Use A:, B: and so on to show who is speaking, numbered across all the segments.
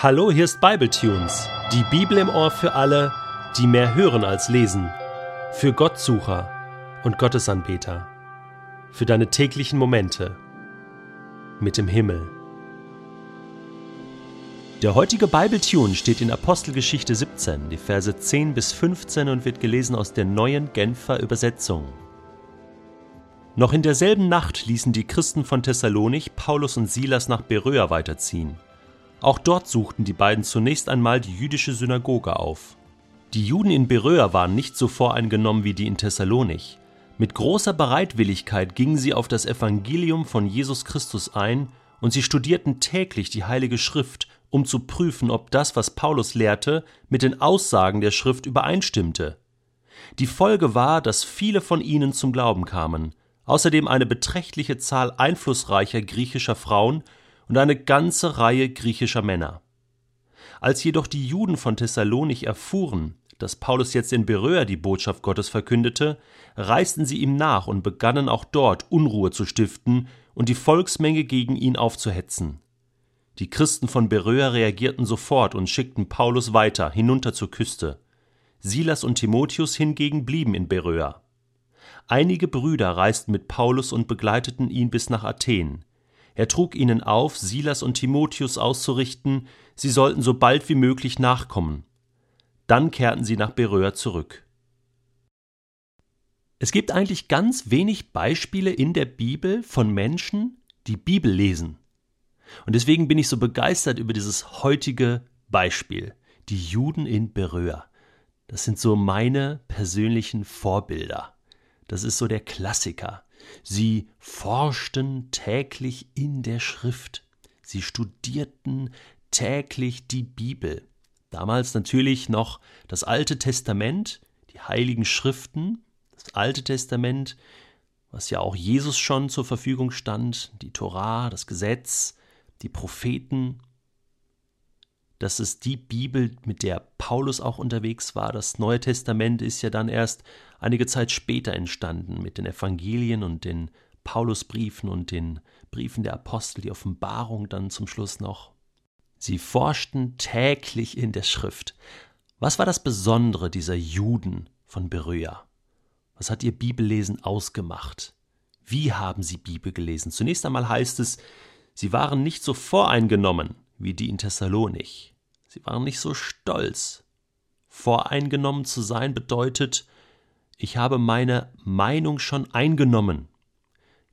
A: Hallo, hier ist Bibletunes, die Bibel im Ohr für alle, die mehr hören als lesen, für Gottsucher und Gottesanbeter, für deine täglichen Momente mit dem Himmel. Der heutige Bibletune steht in Apostelgeschichte 17, die Verse 10 bis 15 und wird gelesen aus der neuen Genfer Übersetzung. Noch in derselben Nacht ließen die Christen von Thessalonich Paulus und Silas nach Beröa weiterziehen. Auch dort suchten die beiden zunächst einmal die jüdische Synagoge auf. Die Juden in Beröa waren nicht so voreingenommen wie die in Thessalonich. Mit großer Bereitwilligkeit gingen sie auf das Evangelium von Jesus Christus ein und sie studierten täglich die Heilige Schrift, um zu prüfen, ob das, was Paulus lehrte, mit den Aussagen der Schrift übereinstimmte. Die Folge war, dass viele von ihnen zum Glauben kamen, außerdem eine beträchtliche Zahl einflussreicher griechischer Frauen und eine ganze Reihe griechischer Männer. Als jedoch die Juden von Thessalonich erfuhren, dass Paulus jetzt in Beröa die Botschaft Gottes verkündete, reisten sie ihm nach und begannen auch dort Unruhe zu stiften und die Volksmenge gegen ihn aufzuhetzen. Die Christen von Beröa reagierten sofort und schickten Paulus weiter hinunter zur Küste. Silas und Timotheus hingegen blieben in Beröa. Einige Brüder reisten mit Paulus und begleiteten ihn bis nach Athen. Er trug ihnen auf, Silas und Timotheus auszurichten, sie sollten so bald wie möglich nachkommen. Dann kehrten sie nach Beröa zurück. Es gibt eigentlich ganz wenig Beispiele in der Bibel von Menschen, die Bibel lesen. Und deswegen bin ich so begeistert über dieses heutige Beispiel, die Juden in Beröa. Das sind so meine persönlichen Vorbilder. Das ist so der Klassiker. Sie forschten täglich in der Schrift. Sie studierten täglich die Bibel. Damals natürlich noch das Alte Testament, die heiligen Schriften, das Alte Testament, was ja auch Jesus schon zur Verfügung stand, die Torah, das Gesetz, die Propheten. Das ist die Bibel, mit der Paulus auch unterwegs war. Das Neue Testament ist ja dann erst einige Zeit später entstanden mit den Evangelien und den Paulusbriefen und den Briefen der Apostel, die Offenbarung dann zum Schluss noch. Sie forschten täglich in der Schrift. Was war das Besondere dieser Juden von Beröa? Was hat ihr Bibellesen ausgemacht? Wie haben sie Bibel gelesen? Zunächst einmal heißt es, sie waren nicht so voreingenommen wie die in Thessalonich. Sie waren nicht so stolz. Voreingenommen zu sein bedeutet, ich habe meine Meinung schon eingenommen.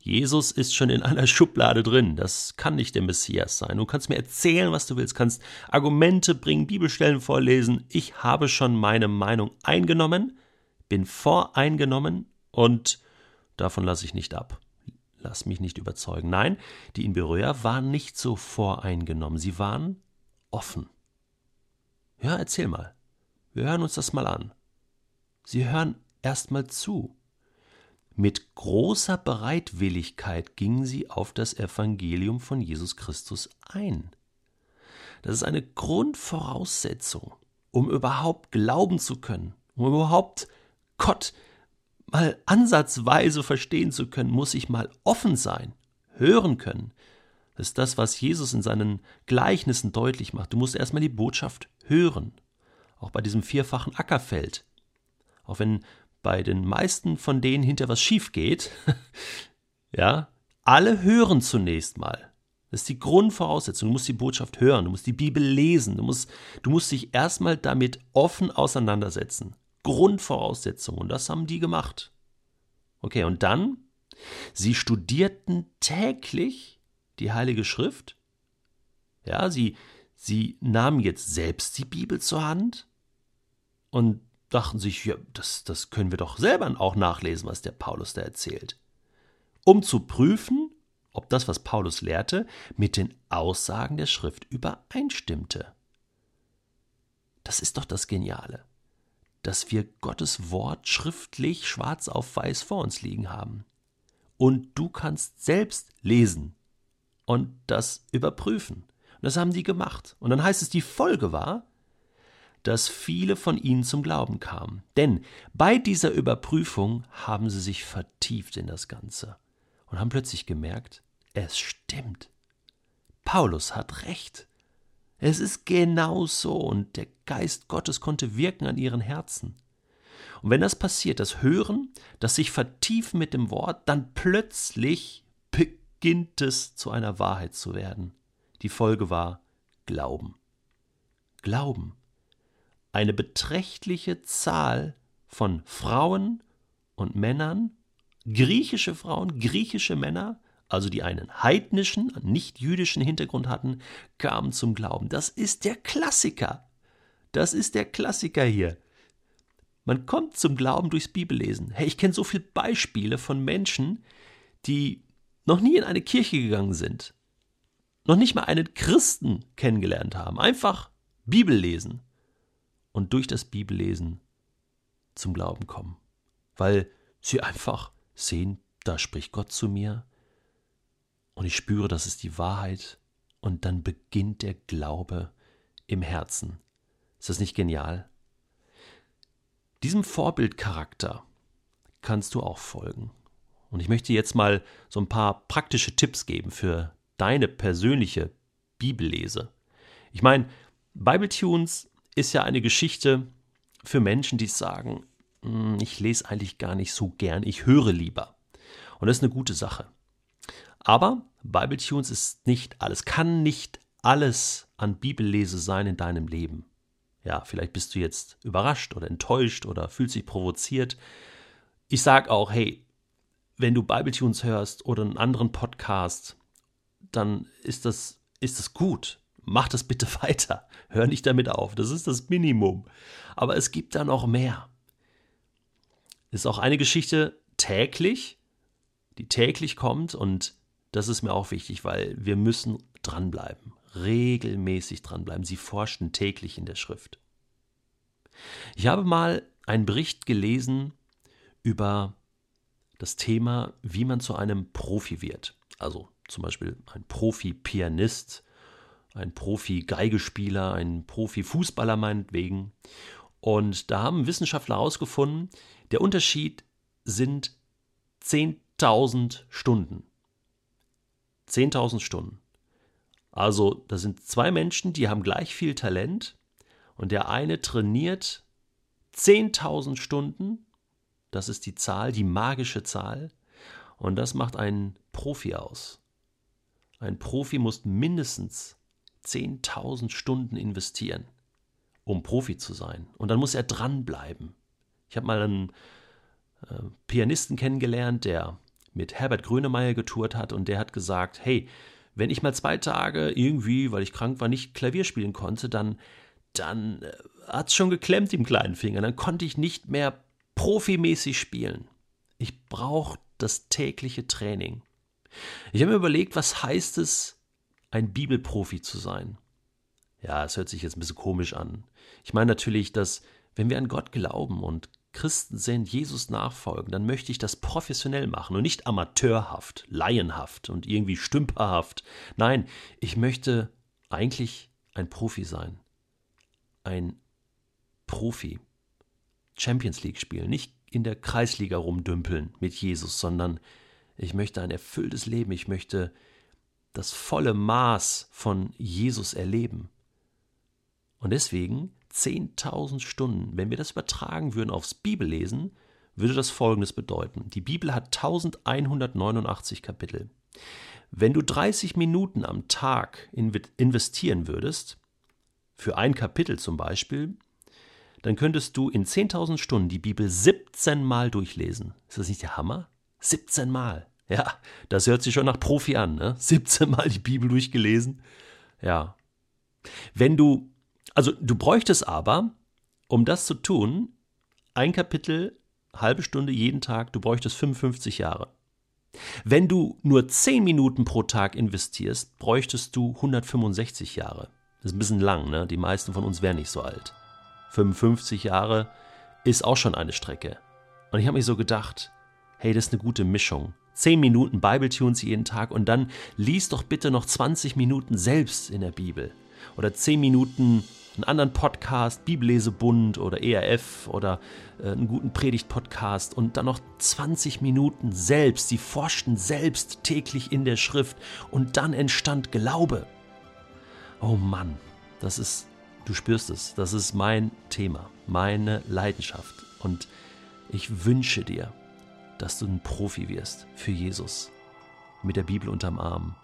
A: Jesus ist schon in einer Schublade drin. Das kann nicht der Messias sein. Du kannst mir erzählen, was du willst, kannst Argumente bringen, Bibelstellen vorlesen. Ich habe schon meine Meinung eingenommen, bin voreingenommen und davon lasse ich nicht ab. Lass mich nicht überzeugen. Nein, die in Beröa waren nicht so voreingenommen. Sie waren offen. Ja, erzähl mal. Wir hören uns das mal an. Sie hören erstmal zu. Mit großer Bereitwilligkeit gingen sie auf das Evangelium von Jesus Christus ein. Das ist eine Grundvoraussetzung, um überhaupt glauben zu können, um überhaupt Gott mal ansatzweise verstehen zu können, muss ich mal offen sein, hören können. Das ist das, was Jesus in seinen Gleichnissen deutlich macht. Du musst erstmal die Botschaft hören. Auch bei diesem vierfachen Ackerfeld. Auch wenn bei den meisten von denen hinter was schief geht, ja, alle hören zunächst mal. Das ist die Grundvoraussetzung. Du musst die Botschaft hören, du musst die Bibel lesen, du musst, du musst dich erstmal damit offen auseinandersetzen. Grundvoraussetzung. Und das haben die gemacht. Okay, und dann? Sie studierten täglich die Heilige Schrift. Ja, sie, sie nahmen jetzt selbst die Bibel zur Hand und dachten sich, ja, das, das können wir doch selber auch nachlesen, was der Paulus da erzählt. Um zu prüfen, ob das, was Paulus lehrte, mit den Aussagen der Schrift übereinstimmte. Das ist doch das Geniale, dass wir Gottes Wort schriftlich schwarz auf weiß vor uns liegen haben. Und du kannst selbst lesen und das überprüfen. Und das haben die gemacht. Und dann heißt es, die Folge war, dass viele von ihnen zum Glauben kamen. Denn bei dieser Überprüfung haben sie sich vertieft in das Ganze und haben plötzlich gemerkt, es stimmt. Paulus hat recht. Es ist genau so und der Geist Gottes konnte wirken an ihren Herzen. Und wenn das passiert, das Hören, das sich vertiefen mit dem Wort, dann plötzlich beginnt es zu einer Wahrheit zu werden. Die Folge war Glauben. Glauben. Eine beträchtliche Zahl von Frauen und Männern, griechische Frauen, griechische Männer, also die einen heidnischen, nicht jüdischen Hintergrund hatten, kamen zum Glauben. Das ist der Klassiker. Das ist der Klassiker hier. Man kommt zum Glauben durchs Bibellesen. Hey, ich kenne so viele Beispiele von Menschen, die noch nie in eine Kirche gegangen sind, noch nicht mal einen Christen kennengelernt haben, einfach Bibel lesen und durch das Bibellesen zum Glauben kommen, weil sie einfach sehen, da spricht Gott zu mir und ich spüre, das ist die Wahrheit und dann beginnt der Glaube im Herzen. Ist das nicht genial? Diesem Vorbildcharakter kannst du auch folgen. Und ich möchte jetzt mal so ein paar praktische Tipps geben für deine persönliche Bibellese. Ich meine, Bibletunes ist ja eine Geschichte für Menschen, die sagen, hm, ich lese eigentlich gar nicht so gern, ich höre lieber. Und das ist eine gute Sache. Aber Bibletunes ist nicht alles, kann nicht alles an Bibellese sein in deinem Leben. Ja, vielleicht bist du jetzt überrascht oder enttäuscht oder fühlst dich provoziert. Ich sage auch, hey, wenn du Bibletunes hörst oder einen anderen Podcast, dann ist das, ist das gut. Mach das bitte weiter. Hör nicht damit auf. Das ist das Minimum. Aber es gibt da noch mehr. Ist auch eine Geschichte täglich, die täglich kommt und das ist mir auch wichtig, weil wir müssen dranbleiben, regelmäßig dranbleiben. Sie forschten täglich in der Schrift. Ich habe mal einen Bericht gelesen über das Thema, wie man zu einem Profi wird. Also zum Beispiel ein Profi-Pianist, ein Profi-Geigespieler, ein Profi-Fußballer meinetwegen. Und da haben Wissenschaftler herausgefunden, der Unterschied sind 10.000 Stunden. 10.000 Stunden. Also, da sind zwei Menschen, die haben gleich viel Talent und der eine trainiert 10.000 Stunden, das ist die Zahl, die magische Zahl, und das macht einen Profi aus. Ein Profi muss mindestens 10.000 Stunden investieren, um Profi zu sein. Und dann muss er dranbleiben. Ich habe mal einen äh, Pianisten kennengelernt, der mit Herbert Grönemeyer getourt hat und der hat gesagt, hey, wenn ich mal zwei Tage irgendwie, weil ich krank war, nicht Klavier spielen konnte, dann, dann äh, hat es schon geklemmt im kleinen Finger. Dann konnte ich nicht mehr profimäßig spielen. Ich brauche das tägliche Training. Ich habe mir überlegt, was heißt es, ein Bibelprofi zu sein? Ja, es hört sich jetzt ein bisschen komisch an. Ich meine natürlich, dass wenn wir an Gott glauben und Christen sind, Jesus nachfolgen, dann möchte ich das professionell machen und nicht amateurhaft, laienhaft und irgendwie stümperhaft. Nein, ich möchte eigentlich ein Profi sein. Ein Profi. Champions League spielen, nicht in der Kreisliga rumdümpeln mit Jesus, sondern ich möchte ein erfülltes Leben, ich möchte das volle Maß von Jesus erleben. Und deswegen 10.000 Stunden. Wenn wir das übertragen würden aufs Bibellesen, würde das Folgendes bedeuten. Die Bibel hat 1189 Kapitel. Wenn du 30 Minuten am Tag investieren würdest, für ein Kapitel zum Beispiel, dann könntest du in 10.000 Stunden die Bibel 17 Mal durchlesen. Ist das nicht der Hammer? 17 Mal. Ja, das hört sich schon nach Profi an, ne? 17 Mal die Bibel durchgelesen. Ja. Wenn du also du bräuchtest aber, um das zu tun, ein Kapitel, halbe Stunde jeden Tag, du bräuchtest 55 Jahre. Wenn du nur 10 Minuten pro Tag investierst, bräuchtest du 165 Jahre. Das ist ein bisschen lang, ne? Die meisten von uns wären nicht so alt. 55 Jahre ist auch schon eine Strecke. Und ich habe mich so gedacht, hey, das ist eine gute Mischung. 10 Minuten Bible-Tunes jeden Tag und dann lies doch bitte noch 20 Minuten selbst in der Bibel. Oder 10 Minuten einen anderen Podcast, Bibellesebund oder ERF oder äh, einen guten Predigt-Podcast und dann noch 20 Minuten selbst. Sie forschten selbst täglich in der Schrift und dann entstand Glaube. Oh Mann, Das ist, du spürst es, das ist mein Thema, meine Leidenschaft. Und ich wünsche dir, dass du ein Profi wirst für Jesus mit der Bibel unterm Arm